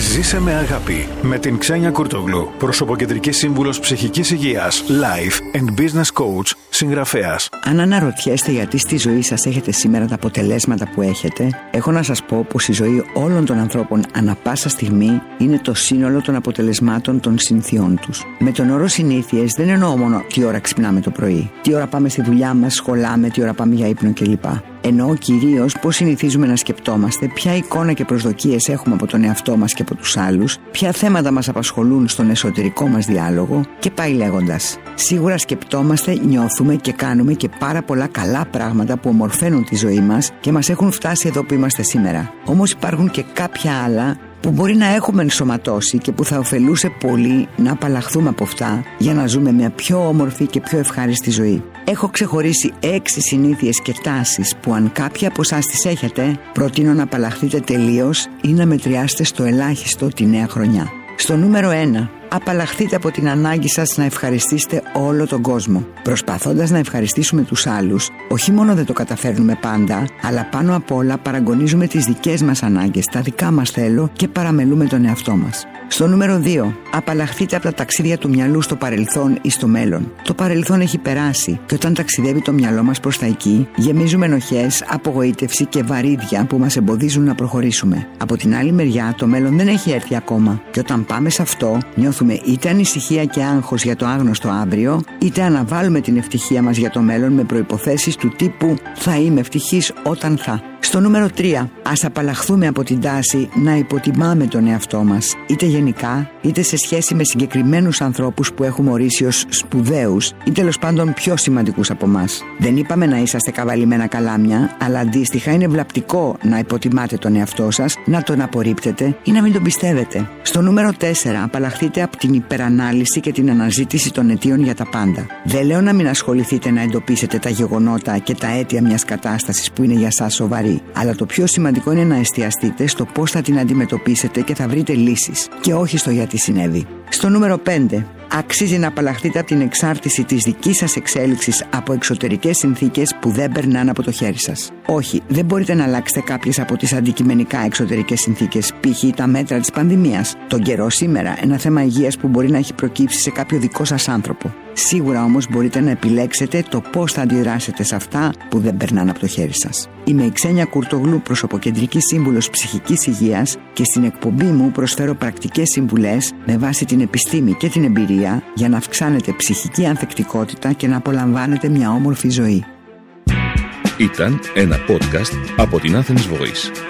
Ζήσε με αγάπη με την Ξένια Κουρτογλου, προσωποκεντρικής σύμβουλος ψυχικής υγείας, life and business coach, συγγραφέας. Αν αναρωτιέστε γιατί στη ζωή σας έχετε σήμερα τα αποτελέσματα που έχετε, έχω να σας πω πως η ζωή όλων των ανθρώπων ανα πάσα στιγμή είναι το σύνολο των αποτελεσμάτων των συνθειών τους. Με τον όρο συνήθειες δεν εννοώ μόνο τι ώρα ξυπνάμε το πρωί, τι ώρα πάμε στη δουλειά μας, σχολάμε, τι ώρα πάμε για ύπνο κλπ. Εννοώ κυρίως πώς συνηθίζουμε να σκεπτόμαστε, ποια εικόνα και προσδοκίες έχουμε από τον εαυτό μας και από τους άλλους, ποια θέματα μας απασχολούν στον εσωτερικό μας διάλογο και πάει λέγοντας. Σίγουρα σκεπτόμαστε, νιώθουμε και κάνουμε και πάρα πολλά καλά πράγματα που ομορφαίνουν τη ζωή μας και μας έχουν φτάσει εδώ που είμαστε σήμερα. Όμως υπάρχουν και κάποια άλλα που μπορεί να έχουμε ενσωματώσει και που θα ωφελούσε πολύ να απαλλαχθούμε από αυτά για να ζούμε μια πιο όμορφη και πιο ευχάριστη ζωή. Έχω ξεχωρίσει έξι συνήθειες και τάσεις που αν κάποια από εσάς τις έχετε προτείνω να απαλλαχθείτε τελείως ή να μετριάσετε στο ελάχιστο τη νέα χρονιά. Στο νούμερο 1 απαλλαχθείτε από την ανάγκη σας να ευχαριστήσετε όλο τον κόσμο. Προσπαθώντας να ευχαριστήσουμε τους άλλους, όχι μόνο δεν το καταφέρνουμε πάντα, αλλά πάνω απ' όλα παραγωνίζουμε τις δικές μας ανάγκες, τα δικά μας θέλω και παραμελούμε τον εαυτό μας. Στο νούμερο 2. Απαλλαχθείτε από τα ταξίδια του μυαλού στο παρελθόν ή στο μέλλον. Το παρελθόν έχει περάσει και όταν ταξιδεύει το μυαλό μας προς τα εκεί, γεμίζουμε ενοχές, απογοήτευση και βαρύδια που μας εμποδίζουν να προχωρήσουμε. Από την άλλη μεριά, το μέλλον δεν έχει έρθει ακόμα και όταν πάμε σε αυτό, νιώθουμε είτε ανησυχία και άγχος για το άγνωστο αύριο, είτε αναβάλουμε την ευτυχία μας για το μέλλον με προποθέσει του τύπου Θα είμαι ευτυχής όταν θα. Στο νούμερο 3. Α απαλλαχθούμε από την τάση να υποτιμάμε τον εαυτό μας, είτε γενικά, είτε σε σχέση με συγκεκριμένους ανθρώπους που έχουμε ορίσει ως σπουδαίους ή τέλος πάντων πιο σημαντικούς από εμά. Δεν είπαμε να είσαστε καβαλημένα καλάμια, αλλά αντίστοιχα είναι βλαπτικό να υποτιμάτε τον εαυτό σας, να τον απορρίπτετε ή να μην τον πιστεύετε. Στο νούμερο 4. Απαλλαχθείτε από την υπερανάλυση και την αναζήτηση των αιτίων για τα πάντα. Δεν λέω να μην ασχοληθείτε να εντοπίσετε τα γεγονότα και τα αίτια μιας κατάστασης που είναι για εσά σοβαρή, αλλά το πιο σημαντικό είναι να εστιαστείτε στο πώς θα την αντιμετωπίσετε και θα βρείτε λύσεις, και όχι στο γιατί συνέβη. Στο νούμερο 5. Αξίζει να απαλλαχθείτε από την εξάρτηση της δικής σας εξέλιξης από εξωτερικές συνθήκες που δεν περνάνε από το χέρι σας. Όχι, δεν μπορείτε να αλλάξετε κάποιες από τις αντικειμενικά εξωτερικές συνθήκες, π.χ. τα μέτρα της πανδημίας, τον καιρό σήμερα, ένα θέμα υγείας που μπορεί να έχει προκύψει σε κάποιο δικό σας άνθρωπο. Σίγουρα όμως μπορείτε να επιλέξετε το πώς θα αντιδράσετε σε αυτά που δεν περνάνε από το χέρι σας. Είμαι η Ξένια Κουρτογλού, προσωποκεντρική σύμβουλος ψυχικής υγείας και στην εκπομπή μου προσφέρω πρακτικές συμβουλές με βάση την επιστήμη και την εμπειρία για να αυξάνετε ψυχική ανθεκτικότητα και να απολαμβάνετε μια όμορφη ζωή. Ήταν ένα podcast από την Athens Voice.